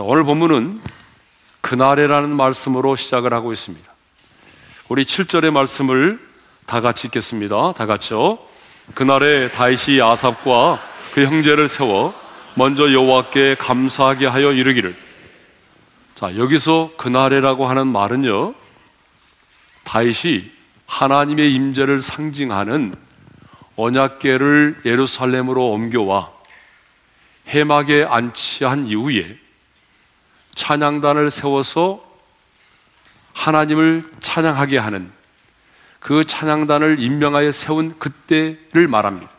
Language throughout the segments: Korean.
자, 오늘 본문은 그날에라는 말씀으로 시작을 하고 있습니다. 우리 7절의 말씀을 다 같이 읽겠습니다. 다 같이요. 그날에 다윗이 아삽과 그 형제를 세워 먼저 여호와께 감사하게 하여 이르기를 자, 여기서 그날에라고 하는 말은요. 다윗이 하나님의 임재를 상징하는 언약궤를 예루살렘으로 옮겨와 해막에 안치한 이후에 찬양단을 세워서 하나님을 찬양하게 하는 그 찬양단을 임명하여 세운 그때를 말합니다.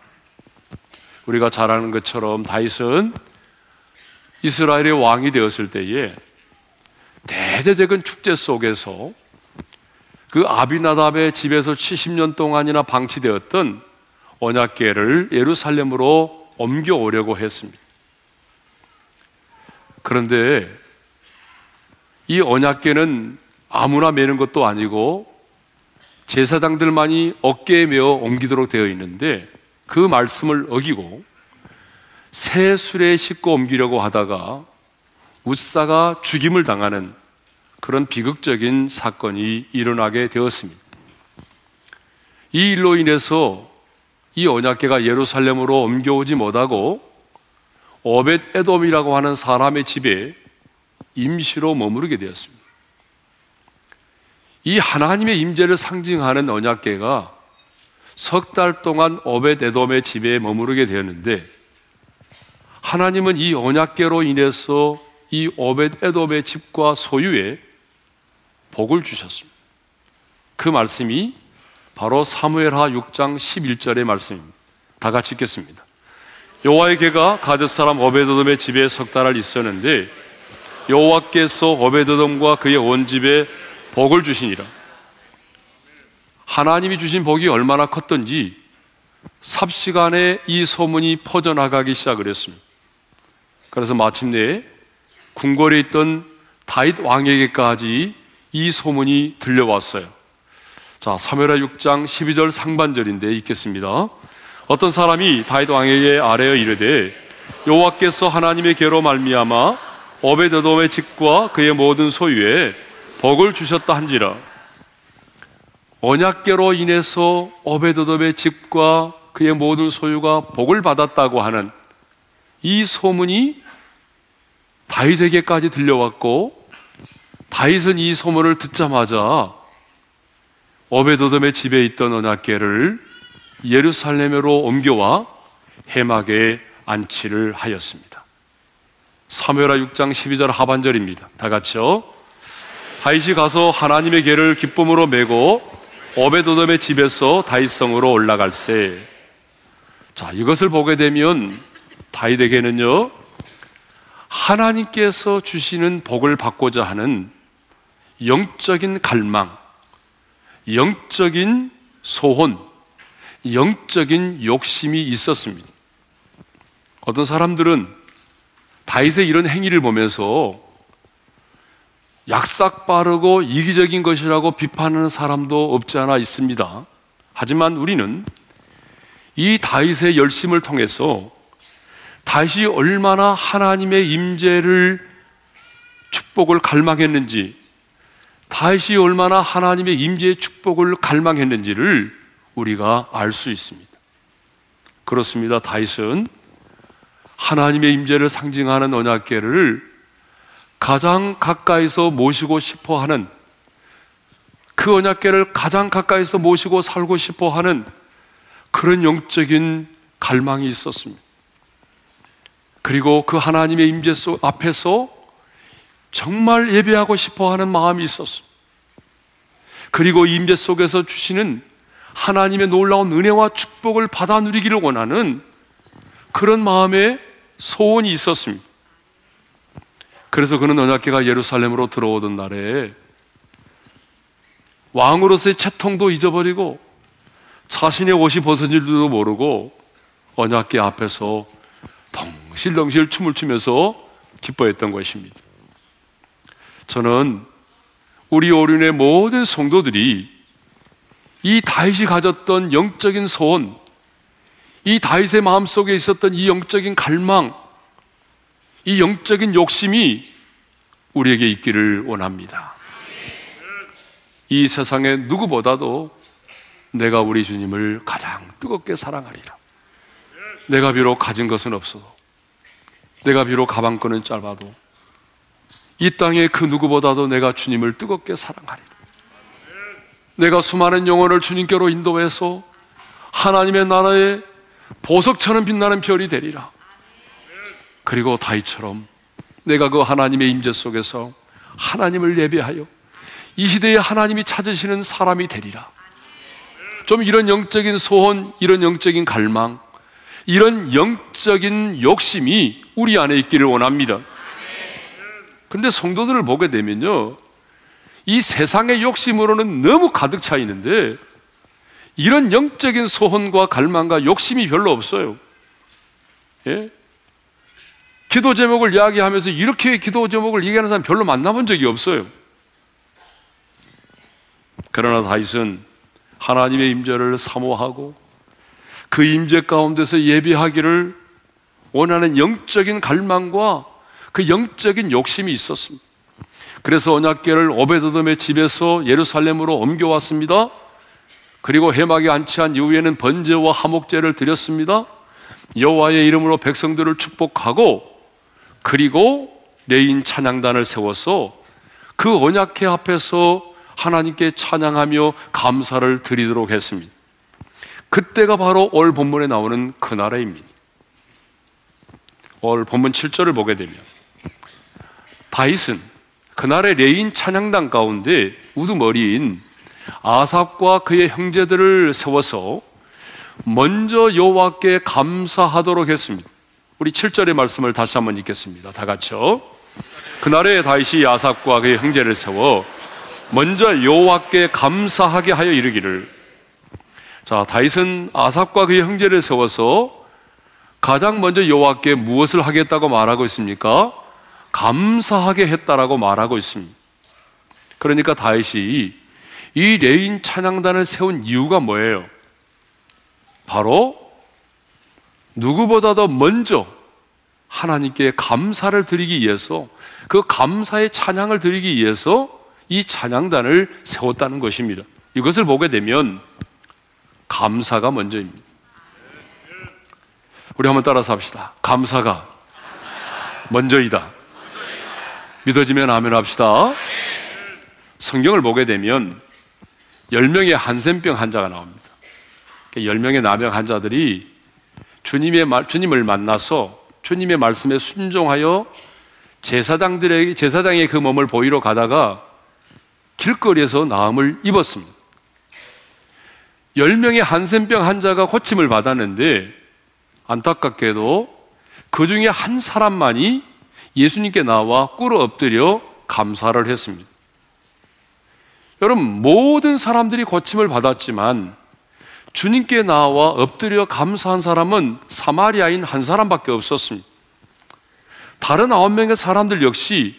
우리가 잘 아는 것처럼 다윗은 이스라엘의 왕이 되었을 때에 대대적인 축제 속에서 그 아비나답의 집에서 70년 동안이나 방치되었던 언약궤를 예루살렘으로 옮겨오려고 했습니다. 그런데 이 언약궤는 아무나 매는 것도 아니고 제사장들만이 어깨에 메어 옮기도록 되어 있는데 그 말씀을 어기고 새 술에 싣고 옮기려고 하다가 우사가 죽임을 당하는 그런 비극적인 사건이 일어나게 되었습니다. 이 일로 인해서 이 언약궤가 예루살렘으로 옮겨오지 못하고 오벳 에돔이라고 하는 사람의 집에 임시로 머무르게 되었습니다. 이 하나님의 임재를 상징하는 언약궤가 석 달 동안 오벳 에돔의 집에 머무르게 되었는데 하나님은 이 언약궤로 인해서 이 오벳 에돔의 집과 소유에 복을 주셨습니다. 그 말씀이 바로 사무엘하 6장 11절의 말씀입니다. 다 같이 읽겠습니다. 여호와의 개가 가드 사람 오베드돔의 집에 석 달을 있었는데 여호와께서 오베드돔과 그의 온 집에 복을 주시니라. 하나님이 주신 복이 얼마나 컸던지 삽시간에 이 소문이 퍼져나가기 시작을 했습니다. 그래서 마침내 궁궐에 있던 다윗 왕에게까지 이 소문이 들려왔어요. 자, 사무엘하 6장 12절 상반절인데 읽겠습니다. 어떤 사람이 다윗 왕에게 아뢰어 이르되 여호와께서 하나님의 계로 말미암아 오베드돔의 집과 그의 모든 소유에 복을 주셨다 한지라. 언약계로 인해서 오베드돔의 집과 그의 모든 소유가 복을 받았다고 하는 이 소문이 다윗에게까지 들려왔고 다윗은 이 소문을 듣자마자 오베도돔의 집에 있던 언약궤를 예루살렘으로 옮겨와 해막에 안치를 하였습니다. 사무엘하 6장 12절 하반절입니다. 다 같이요. 다윗이 가서 하나님의 궤를 기쁨으로 메고 오베도돔의 집에서 다윗성으로 올라갈세. 자, 이것을 보게 되면 다윗에게는요. 하나님께서 주시는 복을 받고자 하는 영적인 갈망, 영적인 소혼, 영적인 욕심이 있었습니다. 어떤 사람들은 다윗의 이런 행위를 보면서 약삭 빠르고 이기적인 것이라고 비판하는 사람도 없지 않아 있습니다. 하지만 우리는 이 다윗의 열심을 통해서 다윗이 얼마나 하나님의 임재를 축복을 갈망했는지 다윗이 얼마나 하나님의 임재의 축복을 갈망했는지를 우리가 알 수 있습니다. 그렇습니다. 다윗은 하나님의 임재를 상징하는 언약궤를 가장 가까이서 모시고 싶어 하는 그 언약궤를 가장 가까이서 모시고 살고 싶어 하는 그런 영적인 갈망이 있었습니다. 그리고 그 하나님의 임재 속 앞에서 정말 예배하고 싶어 하는 마음이 있었습니다. 그리고 임재 속에서 주시는 하나님의 놀라운 은혜와 축복을 받아 누리기를 원하는 그런 마음의 소원이 있었습니다. 그래서 그는 언약계가 예루살렘으로 들어오던 날에 왕으로서의 채통도 잊어버리고 자신의 옷이 벗어진 줄도 모르고 언약계 앞에서 덩실덩실 춤을 추면서 기뻐했던 것입니다. 저는 우리 오륜의 모든 성도들이 이 다윗이 가졌던 영적인 소원, 이 다윗의 마음 속에 있었던 이 영적인 갈망, 이 영적인 욕심이 우리에게 있기를 원합니다. 이 세상에 누구보다도 내가 우리 주님을 가장 뜨겁게 사랑하리라. 내가 비록 가진 것은 없어도, 내가 비록 가방끈은 짧아도, 이 땅에 그 누구보다도 내가 주님을 뜨겁게 사랑하리라. 내가 수많은 영혼을 주님께로 인도해서 하나님의 나라에 보석처럼 빛나는 별이 되리라. 그리고 다이처럼 내가 그 하나님의 임재 속에서 하나님을 예배하여 이 시대에 하나님이 찾으시는 사람이 되리라. 좀 이런 영적인 소원, 이런 영적인 갈망, 이런 영적인 욕심이 우리 안에 있기를 원합니다. 근데 성도들을 보게 되면요. 이 세상의 욕심으로는 너무 가득 차 있는데 이런 영적인 소원과 갈망과 욕심이 별로 없어요. 예? 기도 제목을 이야기하면서 이렇게 기도 제목을 얘기하는 사람 별로 만나본 적이 없어요. 그러나 다윗은 하나님의 임재를 사모하고 그 임재 가운데서 예비하기를 원하는 영적인 갈망과 그 영적인 욕심이 있었습니다. 그래서 언약궤를 오베드돔의 집에서 예루살렘으로 옮겨왔습니다. 그리고 회막에 안치한 이후에는 번제와 화목제를 드렸습니다. 여호와의 이름으로 백성들을 축복하고 그리고 레위인 찬양단을 세워서 그 언약궤 앞에서 하나님께 찬양하며 감사를 드리도록 했습니다. 그때가 바로 올 본문에 나오는 그날입니다. 올 본문 7절을 보게 되면 다윗은 그날의 레위인 찬양단 가운데 우두머리인 아삽과 그의 형제들을 세워서 먼저 여호와께 감사하도록 했습니다. 우리 7절의 말씀을 다시 한번 읽겠습니다. 다 같이요. 그날에 다윗이 아삽과 그의 형제를 세워 먼저 여호와께 감사하게 하여 이르기를 자 다윗은 아삽과 그의 형제를 세워서 가장 먼저 여호와께 무엇을 하겠다고 말하고 있습니까? 감사하게 했다라고 말하고 있습니다. 그러니까 다윗이 이 레위인 찬양단을 세운 이유가 뭐예요? 바로 누구보다도 먼저 하나님께 감사를 드리기 위해서 그 감사의 찬양을 드리기 위해서 이 찬양단을 세웠다는 것입니다. 이것을 보게 되면 감사가 먼저입니다. 우리 한번 따라서 합시다. 감사가 먼저이다. 믿어지면 아멘 합시다. 성경을 보게 되면 10명의 한센병 환자가 나옵니다. 10명의 나병 환자들이 주님의 말, 주님을 만나서 주님의 말씀에 순종하여 제사장들에게, 제사장의 그 몸을 보이러 가다가 길거리에서 나음을 입었습니다. 10명의 한센병 환자가 고침을 받았는데 안타깝게도 그 중에 한 사람만이 예수님께 나와 꿇어 엎드려 감사를 했습니다. 여러분, 모든 사람들이 고침을 받았지만 주님께 나와 엎드려 감사한 사람은 사마리아인 한 사람밖에 없었습니다. 다른 아홉 명의 사람들 역시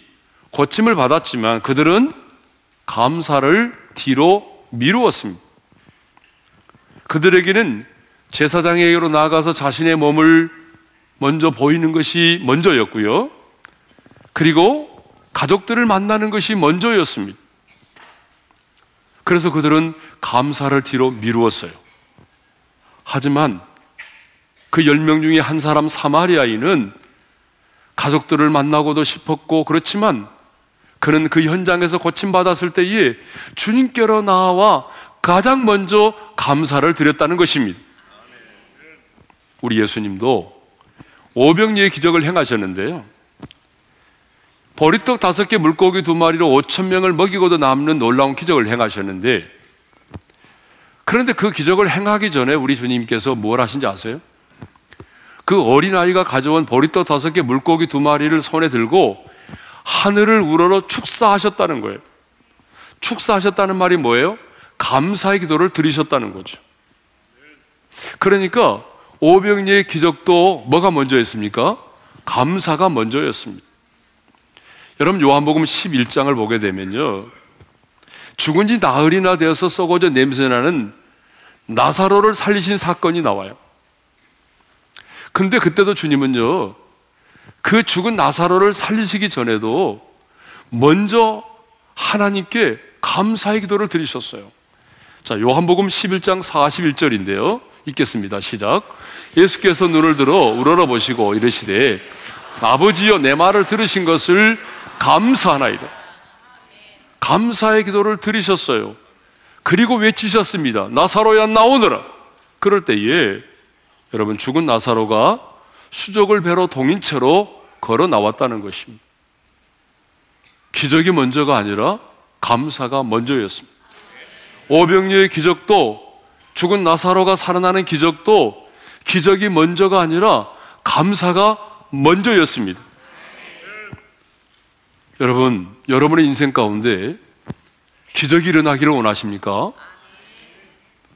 고침을 받았지만 그들은 감사를 뒤로 미루었습니다. 그들에게는 제사장에게로 나가서 자신의 몸을 먼저 보이는 것이 먼저였고요. 그리고 가족들을 만나는 것이 먼저였습니다. 그래서 그들은 감사를 뒤로 미루었어요. 하지만 그열명 중에 한 사람 사마리아인은 가족들을 만나고도 싶었고 그렇지만 그는 그 현장에서 고침받았을 때에 주님께로 나와 가장 먼저 감사를 드렸다는 것입니다. 우리 예수님도 오병리의 기적을 행하셨는데요. 보리떡 다섯 개 물고기 두 마리로 오천 명을 먹이고도 남는 놀라운 기적을 행하셨는데 그런데 그 기적을 행하기 전에 우리 주님께서 뭘 하신지 아세요? 그 어린아이가 가져온 보리떡 다섯 개 물고기 두 마리를 손에 들고 하늘을 우러러 축사하셨다는 거예요. 축사하셨다는 말이 뭐예요? 감사의 기도를 드리셨다는 거죠. 그러니까 오병리의 기적도 뭐가 먼저였습니까? 감사가 먼저였습니다. 여러분 요한복음 11장을 보게 되면요. 죽은 지 나흘이나 되어서 썩어져 냄새나는 나사로를 살리신 사건이 나와요. 근데 그때도 주님은요. 그 죽은 나사로를 살리시기 전에도 먼저 하나님께 감사의 기도를 드리셨어요. 자, 요한복음 11장 41절인데요. 읽겠습니다. 시작. 예수께서 눈을 들어 우러러 보시고 이르시되 아버지여 내 말을 들으신 것을 감사하나이다. 감사의 기도를 드리셨어요. 그리고 외치셨습니다. 나사로야 나오너라. 그럴 때에 여러분 죽은 나사로가 수족을 배로 동인 채로 걸어 나왔다는 것입니다. 기적이 먼저가 아니라 감사가 먼저였습니다. 오병리의 기적도 죽은 나사로가 살아나는 기적도 기적이 먼저가 아니라 감사가 먼저였습니다. 여러분, 여러분의 인생 가운데 기적이 일어나기를 원하십니까?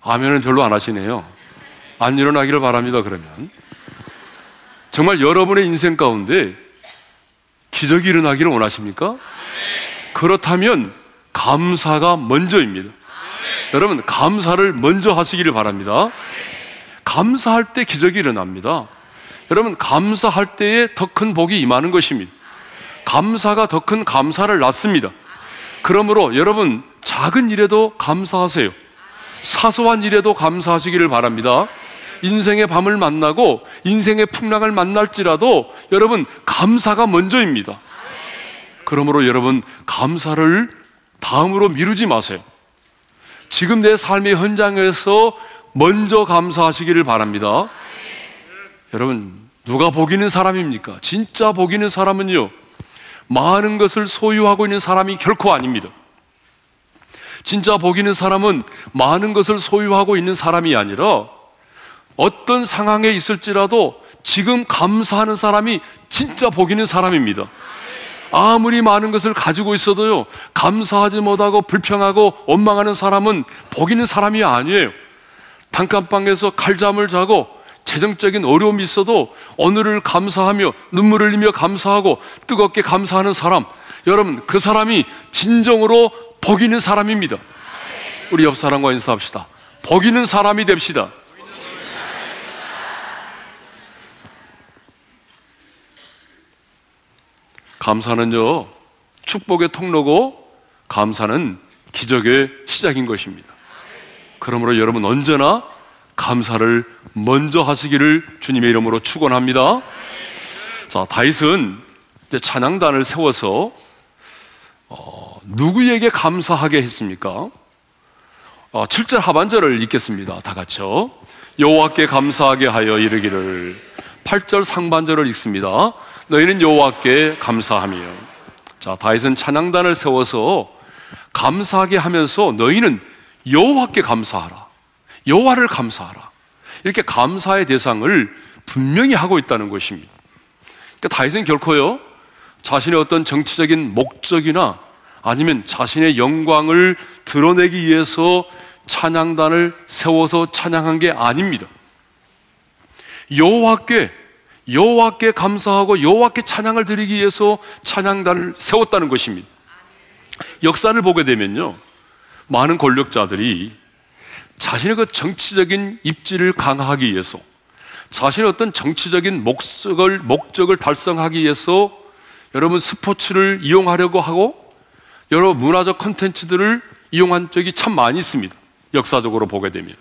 아멘은 별로 안 하시네요. 안 일어나기를 바랍니다, 그러면. 정말 여러분의 인생 가운데 기적이 일어나기를 원하십니까? 그렇다면 감사가 먼저입니다. 여러분, 감사를 먼저 하시기를 바랍니다. 감사할 때 기적이 일어납니다. 여러분, 감사할 때에 더 큰 복이 임하는 것입니다. 감사가 더 큰 감사를 낳습니다. 그러므로 여러분, 작은 일에도 감사하세요. 사소한 일에도 감사하시기를 바랍니다. 인생의 밤을 만나고 인생의 풍랑을 만날지라도 여러분, 감사가 먼저입니다. 그러므로 여러분, 감사를 다음으로 미루지 마세요. 지금 내 삶의 현장에서 먼저 감사하시기를 바랍니다. 여러분, 누가 복이는 사람입니까? 진짜 복이는 사람은요, 많은 것을 소유하고 있는 사람이 결코 아닙니다. 진짜 복이는 사람은 많은 것을 소유하고 있는 사람이 아니라 어떤 상황에 있을지라도 지금 감사하는 사람이 진짜 복이는 사람입니다. 아무리 많은 것을 가지고 있어도요, 감사하지 못하고 불평하고 원망하는 사람은 복이는 사람이 아니에요. 단칸방에서 칼잠을 자고 재정적인 어려움이 있어도 오늘을 감사하며 눈물을 흘리며 감사하고 뜨겁게 감사하는 사람, 여러분, 그 사람이 진정으로 복 있는 사람입니다. 우리 옆 사람과 인사합시다. 복 있는 사람이 됩시다. 감사는요, 축복의 통로고, 감사는 기적의 시작인 것입니다. 그러므로 여러분 언제나 감사를 먼저 하시기를 주님의 이름으로 축원합니다. 자, 다윗은 찬양단을 세워서 어, 누구에게 감사하게 했습니까? 어, 7절 하반절을 읽겠습니다. 다 같이요. 여호와께 감사하게 하여 이르기를 8절 상반절을 읽습니다. 너희는 여호와께 감사하며 자, 다윗은 찬양단을 세워서 감사하게 하면서 너희는 여호와께 감사하라. 여호와를 감사하라. 이렇게 감사의 대상을 분명히 하고 있다는 것입니다. 그러니까 다윗은 결코요 자신의 어떤 정치적인 목적이나 아니면 자신의 영광을 드러내기 위해서 찬양단을 세워서 찬양한 게 아닙니다. 여호와께 여호와께 감사하고 여호와께 찬양을 드리기 위해서 찬양단을 세웠다는 것입니다. 역사를 보게 되면요. 많은 권력자들이 자신의 그 정치적인 입지를 강화하기 위해서 자신의 어떤 정치적인 목적을, 목적을 달성하기 위해서 여러분 스포츠를 이용하려고 하고 여러 문화적 컨텐츠들을 이용한 적이 참 많이 있습니다. 역사적으로 보게 되면.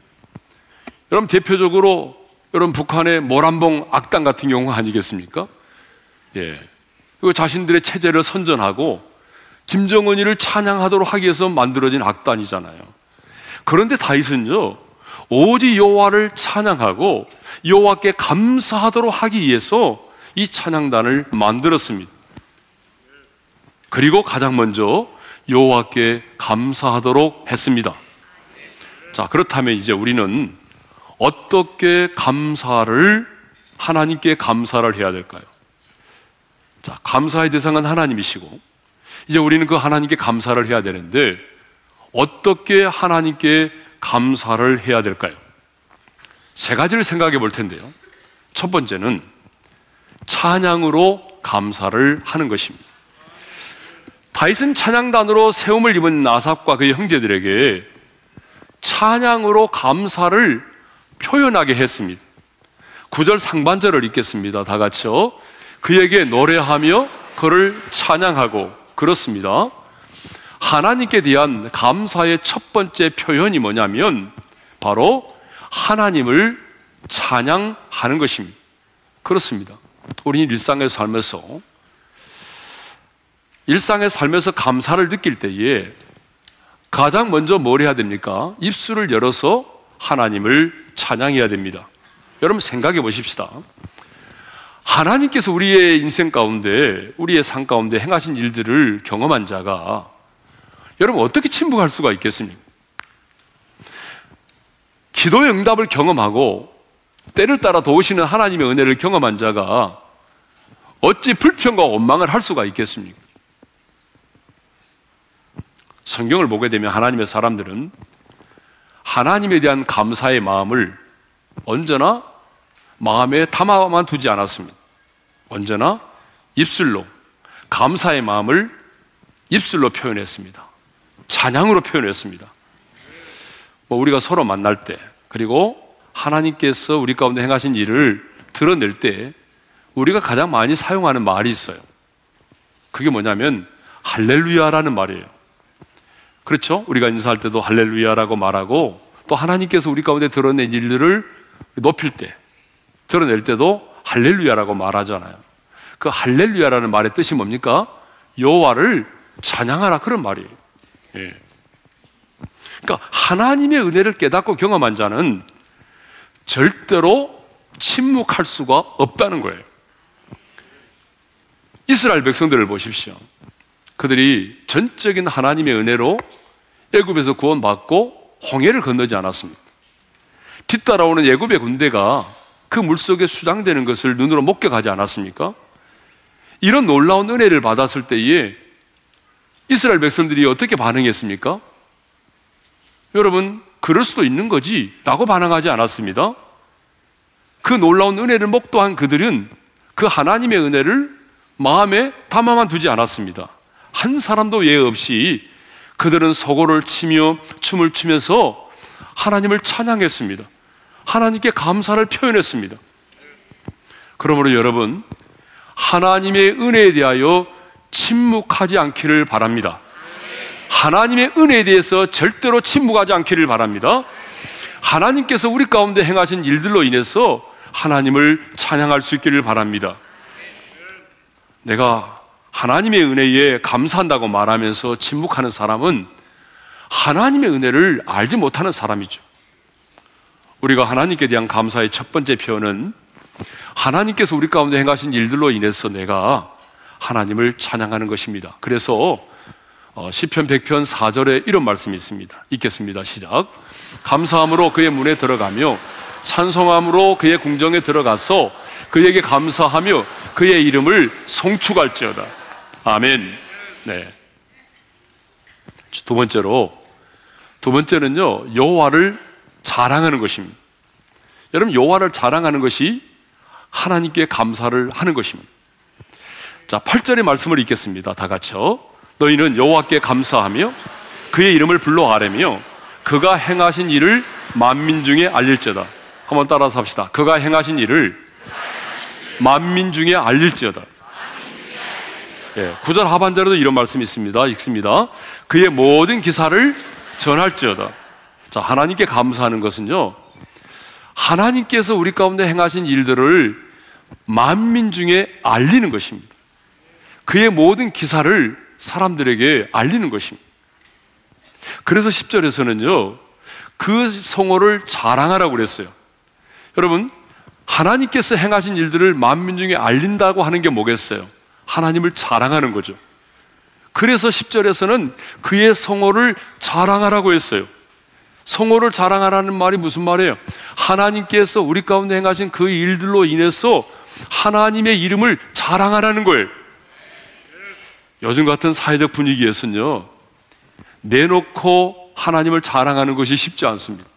여러분 대표적으로 여러분 북한의 모란봉 악당 같은 경우 아니겠습니까? 예. 그 자신들의 체제를 선전하고 김정은이를 찬양하도록 하기 위해서 만들어진 악단이잖아요. 그런데 다윗은요, 오직 여호와를 찬양하고 여호와께 감사하도록 하기 위해서 이 찬양단을 만들었습니다. 그리고 가장 먼저 여호와께 감사하도록 했습니다. 자, 그렇다면 이제 우리는 어떻게 감사를 하나님께 감사를 해야 될까요? 자, 감사의 대상은 하나님이시고 이제 우리는 그 하나님께 감사를 해야 되는데 어떻게 하나님께 감사를 해야 될까요? 세 가지를 생각해 볼 텐데요. 첫 번째는 찬양으로 감사를 하는 것입니다. 다윗은 찬양단으로 세움을 입은 나삽과 그의 형제들에게 찬양으로 감사를 표현하게 했습니다. 9절 상반절을 읽겠습니다. 다 같이요. 그에게 노래하며 그를 찬양하고 그렇습니다. 하나님께 대한 감사의 첫 번째 표현이 뭐냐면 바로 하나님을 찬양하는 것입니다. 그렇습니다. 우리는 일상의 삶에서 일상의 삶에서 감사를 느낄 때에 가장 먼저 뭘 해야 됩니까? 입술을 열어서 하나님을 찬양해야 됩니다. 여러분 생각해 보십시다. 하나님께서 우리의 인생 가운데, 우리의 삶 가운데 행하신 일들을 경험한 자가 여러분 어떻게 침묵할 수가 있겠습니까? 기도의 응답을 경험하고 때를 따라 도우시는 하나님의 은혜를 경험한 자가 어찌 불평과 원망을 할 수가 있겠습니까? 성경을 보게 되면 하나님의 사람들은 하나님에 대한 감사의 마음을 언제나 마음에 담아만 두지 않았습니다. 언제나 입술로 감사의 마음을 입술로 표현했습니다. 찬양으로 표현했습니다. 뭐 우리가 서로 만날 때 그리고 하나님께서 우리 가운데 행하신 일을 드러낼 때 우리가 가장 많이 사용하는 말이 있어요. 그게 뭐냐면 할렐루야라는 말이에요. 그렇죠? 우리가 인사할 때도 할렐루야라고 말하고 또 하나님께서 우리 가운데 드러낸 일들을 높일 때, 드러낼 때도 할렐루야라고 말하잖아요. 그 할렐루야라는 말의 뜻이 뭡니까? 여호와를 찬양하라 그런 말이에요. 예. 그러니까 하나님의 은혜를 깨닫고 경험한 자는 절대로 침묵할 수가 없다는 거예요. 이스라엘 백성들을 보십시오. 그들이 전적인 하나님의 은혜로 애굽에서 구원받고 홍해를 건너지 않았습니다. 뒤따라오는 애굽의 군대가 그 물속에 수장되는 것을 눈으로 목격하지 않았습니까? 이런 놀라운 은혜를 받았을 때에 이스라엘 백성들이 어떻게 반응했습니까? 여러분, 그럴 수도 있는 거지 라고 반응하지 않았습니다. 그 놀라운 은혜를 목도한 그들은 그 하나님의 은혜를 마음에 담아만 두지 않았습니다. 한 사람도 예외 없이 그들은 서고를 치며 춤을 추면서 하나님을 찬양했습니다. 하나님께 감사를 표현했습니다. 그러므로 여러분, 하나님의 은혜에 대하여 침묵하지 않기를 바랍니다. 하나님의 은혜에 대해서 절대로 침묵하지 않기를 바랍니다. 하나님께서 우리 가운데 행하신 일들로 인해서 하나님을 찬양할 수 있기를 바랍니다. 내가 하나님의 은혜에 감사한다고 말하면서 침묵하는 사람은 하나님의 은혜를 알지 못하는 사람이죠. 우리가 하나님께 대한 감사의 첫 번째 표현은 하나님께서 우리 가운데 행하신 일들로 인해서 내가 하나님을 찬양하는 것입니다. 그래서 어, 시편 100편 4절에 이런 말씀이 있습니다. 읽겠습니다. 시작. 감사함으로 그의 문에 들어가며 찬송함으로 그의 궁정에 들어가서 그에게 감사하며 그의 이름을 송축할지어다. 아멘. 네. 두 번째로 두 번째는요 여호와를 자랑하는 것입니다. 여러분 여호와를 자랑하는 것이 하나님께 감사를 하는 것입니다. 자, 8절의 말씀을 읽겠습니다. 다 같이요. 너희는 여호와께 감사하며 그의 이름을 불러 아뢰며 그가 행하신 일을 만민 중에 알릴지어다. 한번 따라서 합시다. 그가 행하신 일을 만민 중에 알릴지어다. 예, 9절 하반절에도 이런 말씀이 있습니다. 읽습니다. 그의 모든 기사를 전할지어다. 자, 하나님께 감사하는 것은요, 하나님께서 우리 가운데 행하신 일들을 만민 중에 알리는 것입니다. 그의 모든 기사를 사람들에게 알리는 것입니다. 그래서 10절에서는요, 그 성호를 자랑하라고 그랬어요. 여러분, 하나님께서 행하신 일들을 만민 중에 알린다고 하는 게 뭐겠어요? 하나님을 자랑하는 거죠. 그래서 10절에서는 그의 성호를 자랑하라고 했어요. 성호를 자랑하라는 말이 무슨 말이에요? 하나님께서 우리 가운데 행하신 그 일들로 인해서 하나님의 이름을 자랑하라는 거예요. 요즘 같은 사회적 분위기에서는요, 내놓고 하나님을 자랑하는 것이 쉽지 않습니다.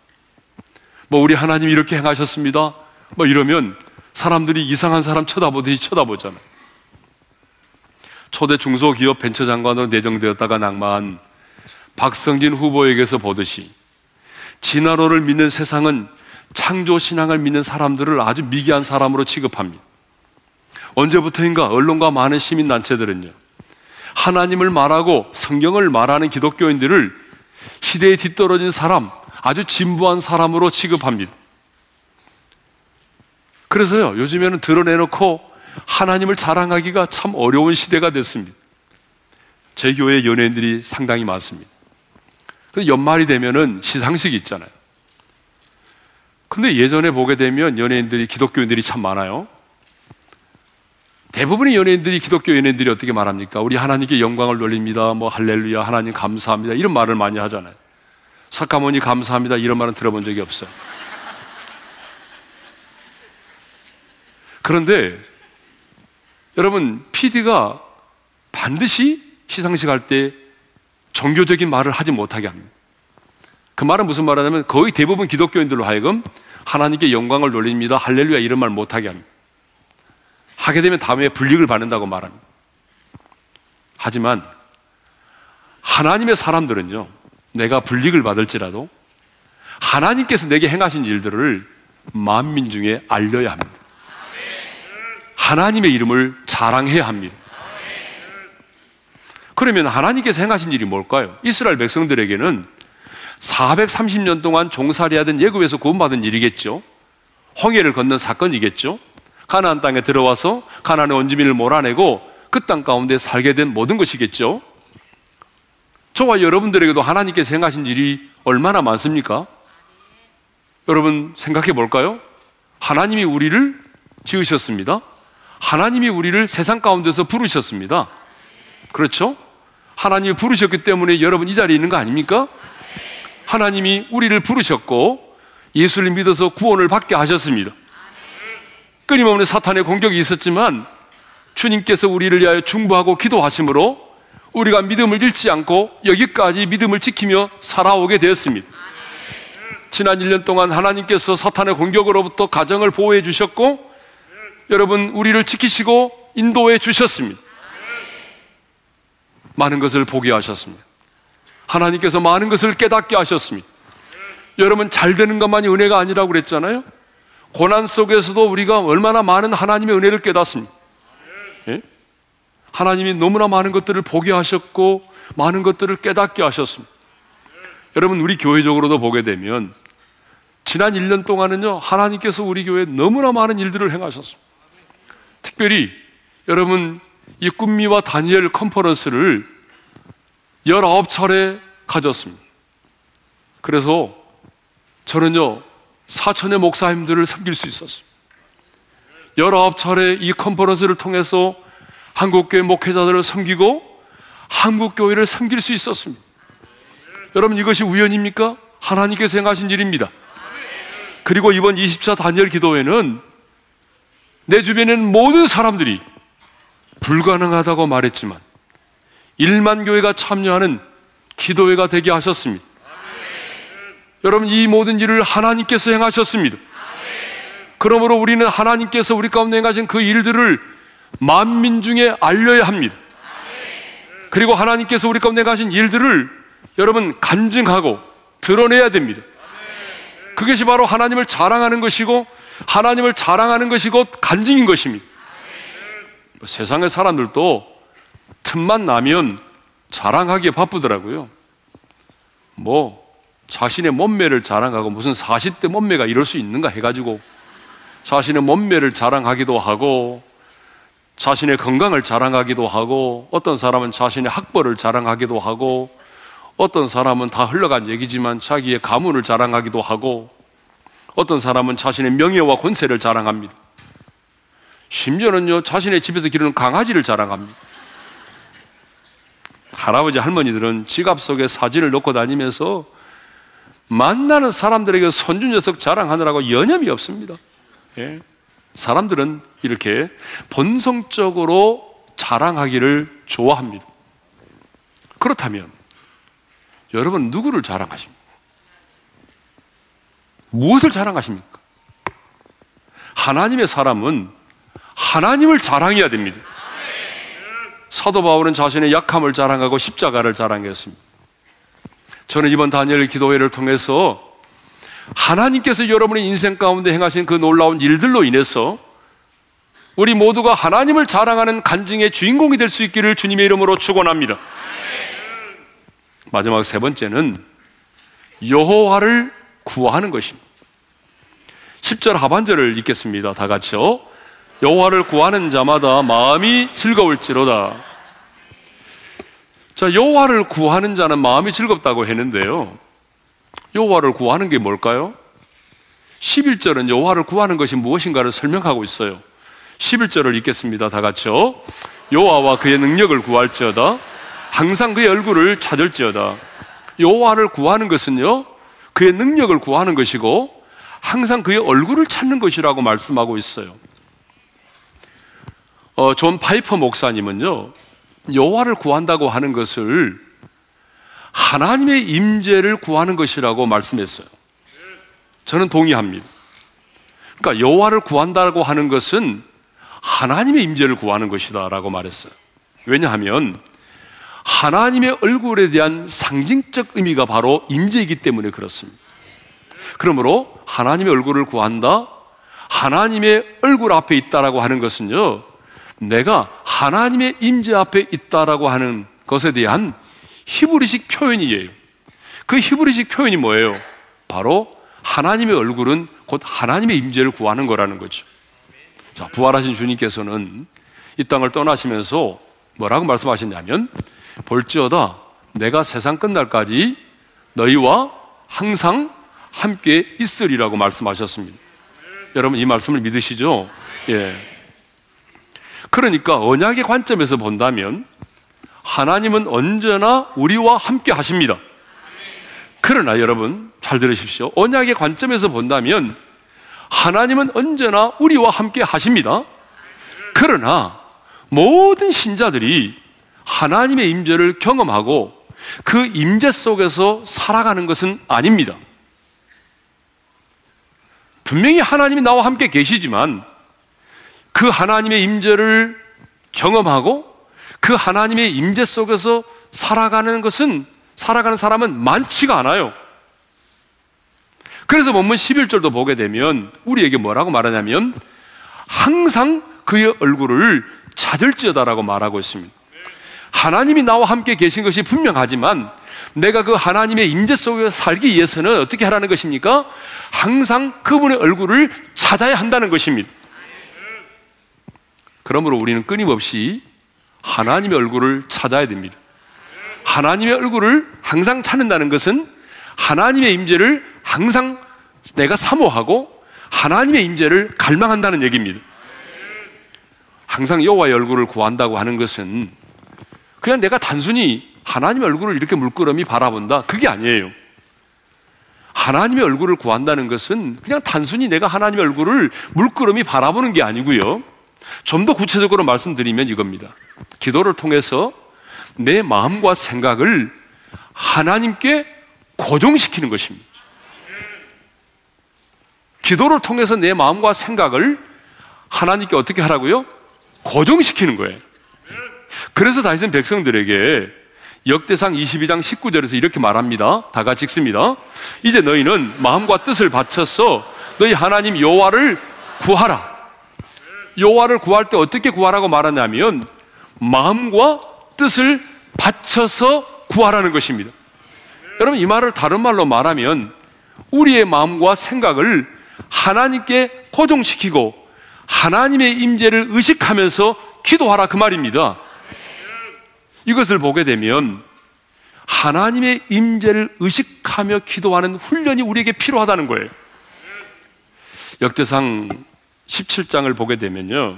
뭐, 우리 하나님 이렇게 행하셨습니다. 뭐 이러면 사람들이 이상한 사람 쳐다보듯이 쳐다보잖아요. 초대 중소기업 벤처 장관으로 내정되었다가 낭만 박성진 후보에게서 보듯이 진화론을 믿는 세상은 창조 신앙을 믿는 사람들을 아주 미개한 사람으로 취급합니다. 언제부터인가 언론과 많은 시민 단체들은요, 하나님을 말하고 성경을 말하는 기독교인들을 시대에 뒤떨어진 사람, 아주 진부한 사람으로 취급합니다. 그래서요, 요즘에는 드러내놓고 하나님을 자랑하기가 참 어려운 시대가 됐습니다. 제 교회 연예인들이 상당히 많습니다. 연말이 되면은 시상식이 있잖아요. 근데 예전에 보게 되면 연예인들이, 기독교인들이 참 많아요. 대부분의 연예인들이, 기독교 연예인들이 어떻게 말합니까? 우리 하나님께 영광을 돌립니다. 뭐, 할렐루야, 하나님 감사합니다. 이런 말을 많이 하잖아요. 사카모니 감사합니다. 이런 말은 들어본 적이 없어요. 그런데 여러분, PD가 반드시 시상식 할 때 종교적인 말을 하지 못하게 합니다. 그 말은 무슨 말하냐면 거의 대부분 기독교인들로 하여금 하나님께 영광을 돌립니다. 할렐루야 이런 말 못하게 합니다. 하게 되면 다음에 불이익을 받는다고 말합니다. 하지만 하나님의 사람들은요, 내가 불이익을 받을지라도 하나님께서 내게 행하신 일들을 만민 중에 알려야 합니다. 하나님의 이름을 자랑해야 합니다. 그러면 하나님께서 행하신 일이 뭘까요? 이스라엘 백성들에게는 430년 동안 종살이하던 예굽에서 구원받은 일이겠죠. 홍해를 건넌 사건이겠죠. 가나안 땅에 들어와서 가나안의 원주민을 몰아내고 그 땅 가운데 살게 된 모든 것이겠죠. 저와 여러분들에게도 하나님께서 행하신 일이 얼마나 많습니까? 여러분 생각해 볼까요? 하나님이 우리를 지으셨습니다. 하나님이 우리를 세상 가운데서 부르셨습니다. 그렇죠? 하나님이 부르셨기 때문에 여러분 이 자리에 있는 거 아닙니까? 하나님이 우리를 부르셨고 예수를 믿어서 구원을 받게 하셨습니다. 끊임없는 사탄의 공격이 있었지만 주님께서 우리를 위하여 중보하고 기도하심으로 우리가 믿음을 잃지 않고 여기까지 믿음을 지키며 살아오게 되었습니다. 지난 1년 동안 하나님께서 사탄의 공격으로부터 가정을 보호해 주셨고 여러분 우리를 지키시고 인도해 주셨습니다. 많은 것을 보게 하셨습니다. 하나님께서 많은 것을 깨닫게 하셨습니다. 여러분 잘 되는 것만이 은혜가 아니라고 그랬잖아요. 고난 속에서도 우리가 얼마나 많은 하나님의 은혜를 깨닫습니다. 예? 하나님이 너무나 많은 것들을 보게 하셨고 많은 것들을 깨닫게 하셨습니다. 여러분 우리 교회적으로도 보게 되면 지난 1년 동안은요 하나님께서 우리 교회에 너무나 많은 일들을 행하셨습니다. 특별히 여러분 이 꿈미와 다니엘 컨퍼런스를 19차례 가졌습니다. 그래서 저는요, 사천의 목사님들을 섬길 수 있었습니다. 19차례 이 컨퍼런스를 통해서 한국교회 목회자들을 섬기고 한국교회를 섬길 수 있었습니다. 여러분 이것이 우연입니까? 하나님께서 행하신 일입니다. 그리고 이번 20차 단열 기도회는 내 주변에 는 모든 사람들이 불가능하다고 말했지만 1만 교회가 참여하는 기도회가 되게 하셨습니다. 여러분 이 모든 일을 하나님께서 행하셨습니다. 그러므로 우리는 하나님께서 우리 가운데 행하신 그 일들을 만민 중에 알려야 합니다. 그리고 하나님께서 우리 가운데 행하신 일들을 여러분 간증하고 드러내야 됩니다. 그것이 바로 하나님을 자랑하는 것이고 하나님을 자랑하는 것이 곧 간증인 것입니다. 뭐 세상의 사람들도 틈만 나면 자랑하기에 바쁘더라고요. 뭐 자신의 몸매를 자랑하고 무슨 40대 몸매가 이럴 수 있는가 해가지고 자신의 몸매를 자랑하기도 하고 자신의 건강을 자랑하기도 하고 어떤 사람은 자신의 학벌을 자랑하기도 하고 어떤 사람은 다 흘러간 얘기지만 자기의 가문을 자랑하기도 하고 어떤 사람은 자신의 명예와 권세를 자랑합니다. 심지어는요, 자신의 집에서 기르는 강아지를 자랑합니다. 할아버지, 할머니들은 지갑 속에 사진을 넣고 다니면서 만나는 사람들에게 손주 녀석 자랑하느라고 여념이 없습니다. 예. 사람들은 이렇게 본성적으로 자랑하기를 좋아합니다. 그렇다면 여러분 누구를 자랑하십니까? 무엇을 자랑하십니까? 하나님의 사람은 하나님을 자랑해야 됩니다. 사도 바울은 자신의 약함을 자랑하고 십자가를 자랑했습니다. 저는 이번 다니엘 기도회를 통해서 하나님께서 여러분의 인생 가운데 행하신 그 놀라운 일들로 인해서 우리 모두가 하나님을 자랑하는 간증의 주인공이 될 수 있기를 주님의 이름으로 축원합니다. 마지막 세 번째는 여호와를 구하는 것입니다. 10절 하반절을 읽겠습니다. 다 같이요. 여호와를 구하는 자마다 마음이 즐거울지로다. 자, 여호와를 구하는 자는 마음이 즐겁다고 했는데요. 여호와를 구하는 게 뭘까요? 11절은 여호와를 구하는 것이 무엇인가를 설명하고 있어요. 11절을 읽겠습니다. 다 같이요. 여호와와 그의 능력을 구할지어다. 항상 그의 얼굴을 찾을지어다. 여호와를 구하는 것은요. 그의 능력을 구하는 것이고 항상 그의 얼굴을 찾는 것이라고 말씀하고 있어요. 어, 존 파이퍼 목사님은요. 여호와를 구한다고 하는 것을 하나님의 임재를 구하는 것이라고 말씀했어요. 저는 동의합니다. 그러니까 여호와를 구한다고 하는 것은 하나님의 임재를 구하는 것이다라고 말했어요. 왜냐하면 하나님의 얼굴에 대한 상징적 의미가 바로 임재이기 때문에 그렇습니다. 그러므로 하나님의 얼굴을 구한다. 하나님의 얼굴 앞에 있다라고 하는 것은요. 내가 하나님의 임재 앞에 있다라고 하는 것에 대한 히브리식 표현이에요. 그 히브리식 표현이 뭐예요? 바로 하나님의 얼굴은 곧 하나님의 임재를 구하는 거라는 거죠. 자, 부활하신 주님께서는 이 땅을 떠나시면서 뭐라고 말씀하셨냐면 볼지어다 내가 세상 끝날까지 너희와 항상 함께 있으리라고 말씀하셨습니다. 여러분 이 말씀을 믿으시죠? 예. 그러니까 언약의 관점에서 본다면 하나님은 언제나 우리와 함께 하십니다. 그러나 여러분 잘 들으십시오. 언약의 관점에서 본다면 하나님은 언제나 우리와 함께 하십니다. 그러나 모든 신자들이 하나님의 임재를 경험하고 그 임재 속에서 살아가는 것은 아닙니다. 분명히 하나님이 나와 함께 계시지만 그 하나님의 임재를 경험하고 그 하나님의 임재 속에서 살아가는 것은 살아가는 사람은 많지가 않아요. 그래서 본문 11절도 보게 되면 우리에게 뭐라고 말하냐면 항상 그의 얼굴을 찾을지어다라고 말하고 있습니다. 하나님이 나와 함께 계신 것이 분명하지만 내가 그 하나님의 임재 속에 살기 위해서는 어떻게 하라는 것입니까? 항상 그분의 얼굴을 찾아야 한다는 것입니다. 그러므로 우리는 끊임없이 하나님의 얼굴을 찾아야 됩니다. 하나님의 얼굴을 항상 찾는다는 것은 하나님의 임재를 항상 내가 사모하고 하나님의 임재를 갈망한다는 얘기입니다. 항상 여호와의 얼굴을 구한다고 하는 것은 그냥 내가 단순히 하나님의 얼굴을 이렇게 물끄러미 바라본다. 그게 아니에요. 하나님의 얼굴을 구한다는 것은 그냥 단순히 내가 하나님의 얼굴을 물끄러미 바라보는 게 아니고요. 좀 더 구체적으로 말씀드리면 이겁니다. 기도를 통해서 내 마음과 생각을 하나님께 고정시키는 것입니다. 기도를 통해서 내 마음과 생각을 하나님께 어떻게 하라고요? 고정시키는 거예요. 그래서 다윗은 백성들에게 역대상 22장 19절에서 이렇게 말합니다. 다 같이 읽습니다. 이제 너희는 마음과 뜻을 바쳐서 너희 하나님 여호와를 구하라. 여호와를 구할 때 어떻게 구하라고 말하냐면 마음과 뜻을 바쳐서 구하라는 것입니다. 여러분 이 말을 다른 말로 말하면 우리의 마음과 생각을 하나님께 고정시키고 하나님의 임재를 의식하면서 기도하라 그 말입니다. 이것을 보게 되면 하나님의 임재를 의식하며 기도하는 훈련이 우리에게 필요하다는 거예요. 역대상 17장을 보게 되면요.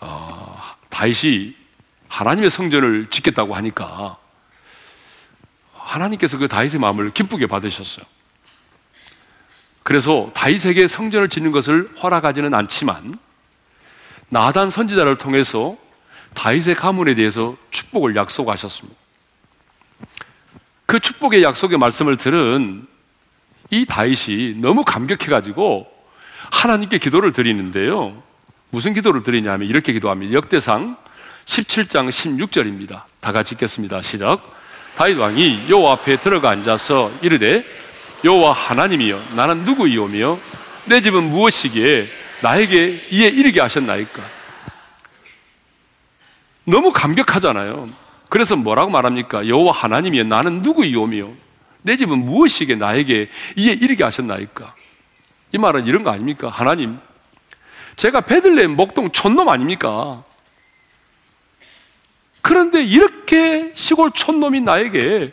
어, 다윗이 하나님의 성전을 짓겠다고 하니까 하나님께서 그 다윗의 마음을 기쁘게 받으셨어요. 그래서 다윗에게 성전을 짓는 것을 허락하지는 않지만 나단 선지자를 통해서 다윗의 가문에 대해서 축복을 약속하셨습니다. 그 축복의 약속의 말씀을 들은 이 다윗이 너무 감격해가지고 하나님께 기도를 드리는데요. 무슨 기도를 드리냐면 이렇게 기도합니다. 역대상 17장 16절입니다. 다 같이 읽겠습니다. 시작. 다윗 왕이 여호와 앞에 들어가 앉아서 이르되 여호와 하나님이여 나는 누구이오며 내 집은 무엇이기에 나에게 이에 이르게 하셨나이까? 너무 감격하잖아요. 그래서 뭐라고 말합니까? 여호와 하나님이 나는 누구이오며 내 집은 무엇이게 나에게 이에 이르게 하셨나이까? 이 말은 이런 거 아닙니까? 하나님, 제가 베들레헴 목동 촌놈 아닙니까? 그런데 이렇게 시골 촌놈이 나에게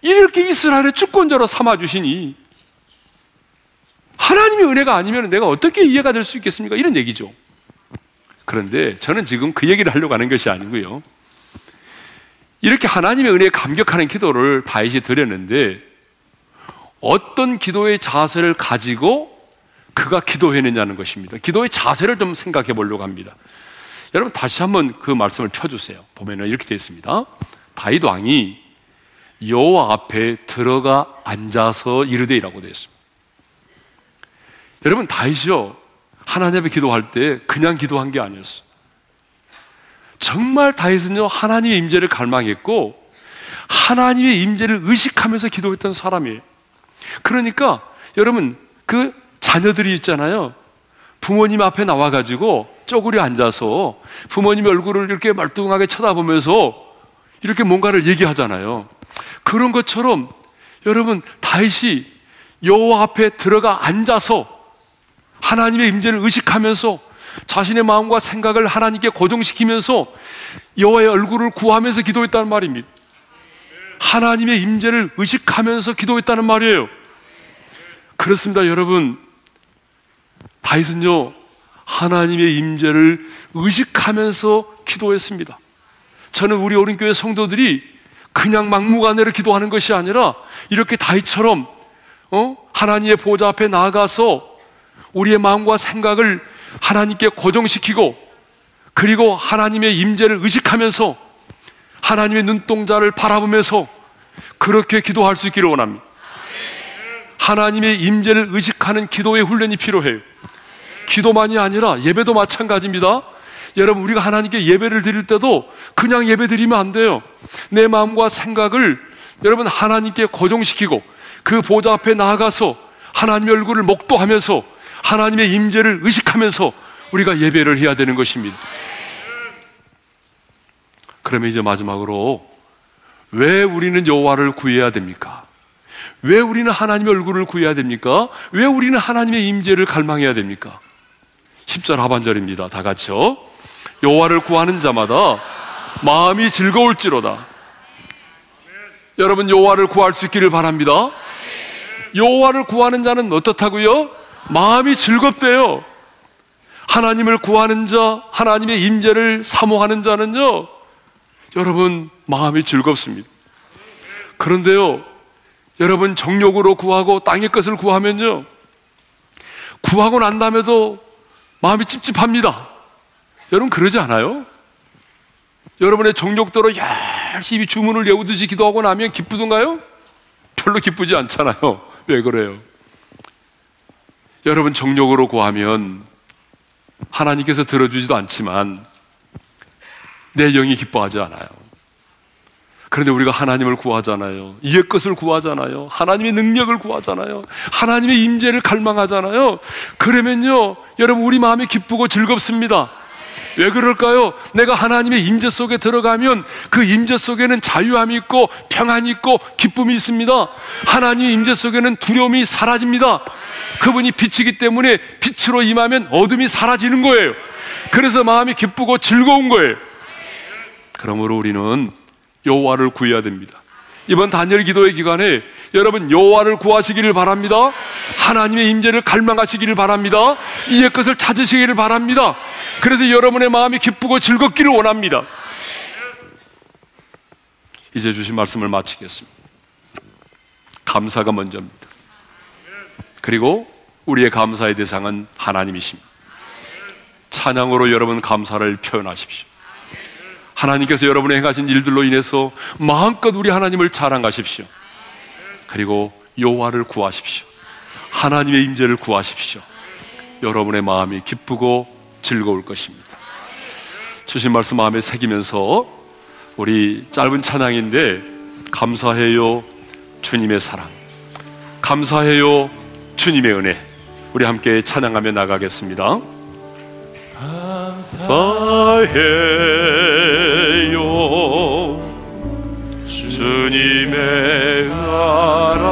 이렇게 이스라엘의 주권자로 삼아주시니 하나님의 은혜가 아니면 내가 어떻게 이해가 될 수 있겠습니까? 이런 얘기죠. 그런데 저는 지금 그 얘기를 하려고 하는 것이 아니고요. 이렇게 하나님의 은혜에 감격하는 기도를 다윗이 드렸는데 어떤 기도의 자세를 가지고 그가 기도해내냐는 것입니다. 기도의 자세를 좀 생각해 보려고 합니다. 여러분 다시 한번 그 말씀을 펴주세요. 보면은 이렇게 되어 있습니다. 다윗 왕이 여호와 앞에 들어가 앉아서 이르되이라고 되어 있습니다. 여러분 다윗이요 하나님 앞에 기도할 때 그냥 기도한 게 아니었어. 정말 다윗은요 하나님의 임재를 갈망했고 하나님의 임재를 의식하면서 기도했던 사람이에요. 그러니까 여러분 그 자녀들이 있잖아요. 부모님 앞에 나와가지고 쪼그려 앉아서 부모님 얼굴을 이렇게 말뚱하게 쳐다보면서 이렇게 뭔가를 얘기하잖아요. 그런 것처럼 여러분 다윗이 여호와 앞에 들어가 앉아서 하나님의 임재를 의식하면서 자신의 마음과 생각을 하나님께 고정시키면서 여호와의 얼굴을 구하면서 기도했다는 말입니다. 하나님의 임재를 의식하면서 기도했다는 말이에요. 그렇습니다, 여러분. 다윗은요 하나님의 임재를 의식하면서 기도했습니다. 저는 우리 어린교회 성도들이 그냥 막무가내로 기도하는 것이 아니라 이렇게 다윗처럼 어? 하나님의 보좌 앞에 나아가서 우리의 마음과 생각을 하나님께 고정시키고 그리고 하나님의 임재를 의식하면서 하나님의 눈동자를 바라보면서 그렇게 기도할 수 있기를 원합니다. 하나님의 임재를 의식하는 기도의 훈련이 필요해요. 기도만이 아니라 예배도 마찬가지입니다. 여러분, 우리가 하나님께 예배를 드릴 때도 그냥 예배 드리면 안 돼요. 내 마음과 생각을 여러분 하나님께 고정시키고 그 보좌 앞에 나아가서 하나님의 얼굴을 목도하면서 하나님의 임재를 의식하면서 우리가 예배를 해야 되는 것입니다. 그러면 이제 마지막으로 왜 우리는 여호와를 구해야 됩니까? 왜 우리는 하나님의 얼굴을 구해야 됩니까? 왜 우리는 하나님의 임재를 갈망해야 됩니까? 10절 하반절입니다. 다 같이요. 여호와를 구하는 자마다 마음이 즐거울지로다. 여러분 여호와를 구할 수 있기를 바랍니다. 여호와를 구하는 자는 어떻다고요? 마음이 즐겁대요. 하나님을 구하는 자, 하나님의 임재를 사모하는 자는요. 여러분 마음이 즐겁습니다. 그런데요. 여러분 정욕으로 구하고 땅의 것을 구하면요. 구하고 난 다음에도 마음이 찝찝합니다. 여러분 그러지 않아요? 여러분의 정욕대로 열심히 주문을 외우듯이 기도하고 나면 기쁘던가요? 별로 기쁘지 않잖아요. 왜 그래요? 여러분 정욕으로 구하면 하나님께서 들어주지도 않지만 내 영이 기뻐하지 않아요. 그런데 우리가 하나님을 구하잖아요. 이의 것을 구하잖아요. 하나님의 능력을 구하잖아요. 하나님의 임재를 갈망하잖아요. 그러면요, 여러분 우리 마음이 기쁘고 즐겁습니다. 왜 그럴까요? 내가 하나님의 임재 속에 들어가면 그 임재 속에는 자유함이 있고 평안이 있고 기쁨이 있습니다. 하나님의 임재 속에는 두려움이 사라집니다. 그분이 빛이기 때문에 빛으로 임하면 어둠이 사라지는 거예요. 그래서 마음이 기쁘고 즐거운 거예요. 그러므로 우리는 여호와를 구해야 됩니다. 이번 단열 기도의 기간에 여러분 여호와를 구하시기를 바랍니다. 하나님의 임재를 갈망하시기를 바랍니다. 이의 것을 찾으시기를 바랍니다. 그래서 여러분의 마음이 기쁘고 즐겁기를 원합니다. 이제 주신 말씀을 마치겠습니다. 감사가 먼저입니다. 그리고 우리의 감사의 대상은 하나님이십니다. 찬양으로 여러분 감사를 표현하십시오. 하나님께서 여러분의 행하신 일들로 인해서 마음껏 우리 하나님을 자랑하십시오. 그리고 여호와를 구하십시오. 하나님의 임재를 구하십시오. 여러분의 마음이 기쁘고 즐거울 것입니다. 주신 말씀 마음에 새기면서 우리 짧은 찬양인데 감사해요 주님의 사랑 감사해요 주님의 은혜 우리 함께 찬양하며 나가겠습니다. 감사해요. 주님의 나라.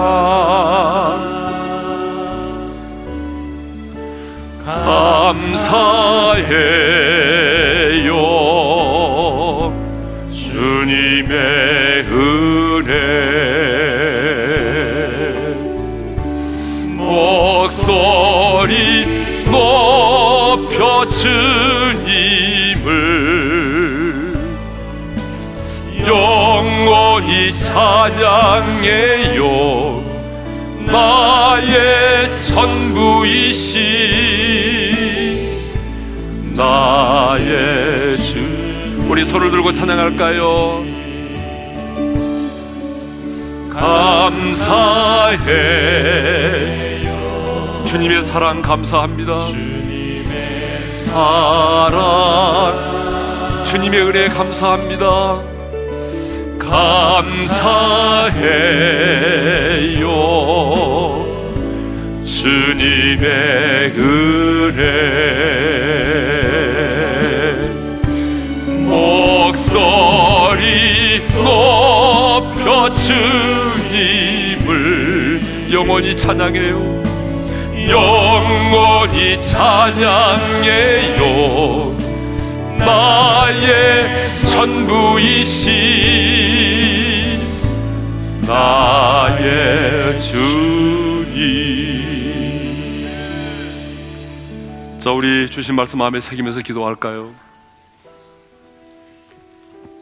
감사해 찬양해요. 나의 전부이신 나의 주. 우리 손을 들고 찬양할까요? 감사해 주님의 사랑 감사합니다. 사랑. 주님의 은혜 감사합니다 감사해요. 주님의 은혜. 목소리 높여 주님을. 영원히 찬양해요. 영원히 찬양해요 나의 전부이신 나의 주님. 자 우리 주신 말씀 마음에 새기면서 기도할까요?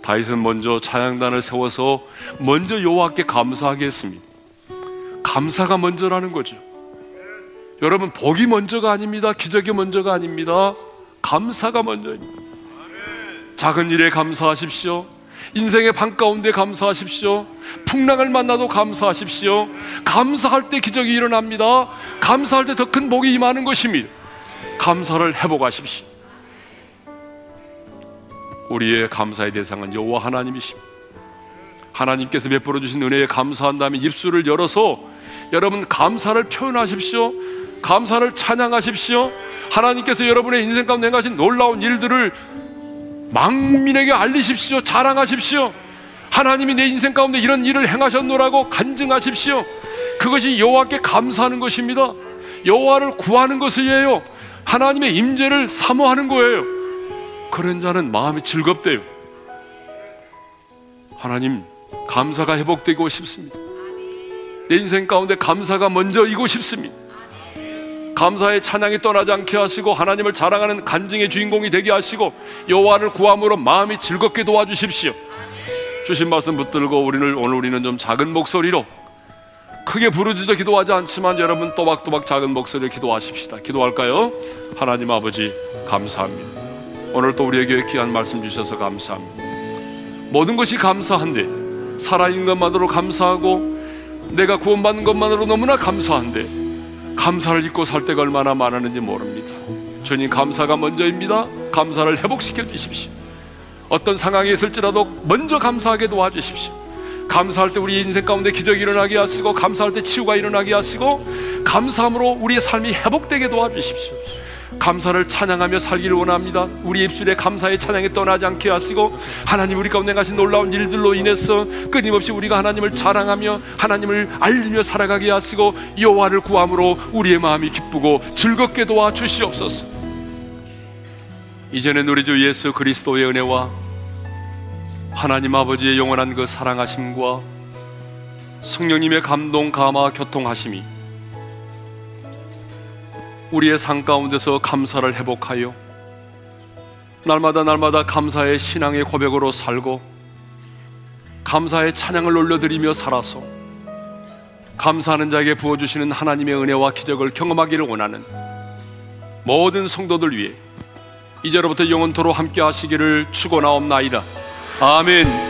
다윗은 먼저 찬양단을 세워서 먼저 여호와께 감사하게 했습니다. 감사가 먼저라는 거죠. 여러분 복이 먼저가 아닙니다. 기적이 먼저가 아닙니다. 감사가 먼저입니다 작은 일에 감사하십시오. 인생의 방 가운데 감사하십시오. 풍랑을 만나도 감사하십시오. 감사할 때 기적이 일어납니다. 감사할 때 더 큰 복이 임하는 것입니다. 감사를 회복하십시오. 우리의 감사의 대상은 여호와 하나님이십니다. 하나님께서 베풀어 주신 은혜에 감사한 다음에 입술을 열어서 여러분 감사를 표현하십시오. 감사를 찬양하십시오. 하나님께서 여러분의 인생 가운데 행하신 놀라운 일들을 망민에게 알리십시오. 자랑하십시오. 하나님이 내 인생 가운데 이런 일을 행하셨노라고 간증하십시오. 그것이 여호와께 감사하는 것입니다. 여호와를 구하는 것이에요. 하나님의 임재를 사모하는 거예요. 그런 자는 마음이 즐겁대요. 하나님 감사가 회복되고 싶습니다. 내 인생 가운데 감사가 먼저이고 싶습니다. 감사의 찬양이 떠나지 않게 하시고 하나님을 자랑하는 간증의 주인공이 되게 하시고 여호와를 구함으로 마음이 즐겁게 도와주십시오. 주신 말씀 붙들고 우리를 오늘 우리는 좀 작은 목소리로 크게 부르짖어 기도하지 않지만 여러분 또박또박 작은 목소리로 기도하십시다. 기도할까요? 하나님 아버지 감사합니다. 오늘 또 우리에게 귀한 말씀 주셔서 감사합니다. 모든 것이 감사한데 살아있는 것만으로 감사하고 내가 구원받는 것만으로 너무나 감사한데 감사를 잊고 살 때가 얼마나 많았는지 모릅니다. 주님 감사가 먼저입니다. 감사를 회복시켜 주십시오. 어떤 상황에 있을지라도 먼저 감사하게 도와주십시오. 감사할 때 우리 인생 가운데 기적이 일어나게 하시고 감사할 때 치유가 일어나게 하시고 감사함으로 우리의 삶이 회복되게 도와주십시오. 감사를 찬양하며 살기를 원합니다. 우리 입술에 감사의 찬양이 떠나지 않게 하시고 하나님 우리 가운데 가신 놀라운 일들로 인해서 끊임없이 우리가 하나님을 자랑하며 하나님을 알리며 살아가게 하시고 여호와를 구함으로 우리의 마음이 기쁘고 즐겁게 도와 주시옵소서. 이제는 우리 주 예수 그리스도의 은혜와 하나님 아버지의 영원한 그 사랑하심과 성령님의 감동 감화 교통하심이 우리의 삶 가운데서 감사를 회복하여 날마다 날마다 감사의 신앙의 고백으로 살고 감사의 찬양을 올려드리며 살아서 감사하는 자에게 부어주시는 하나님의 은혜와 기적을 경험하기를 원하는 모든 성도들 위해 이제로부터 영원토로 함께 하시기를 축원하옵나이다. 아멘.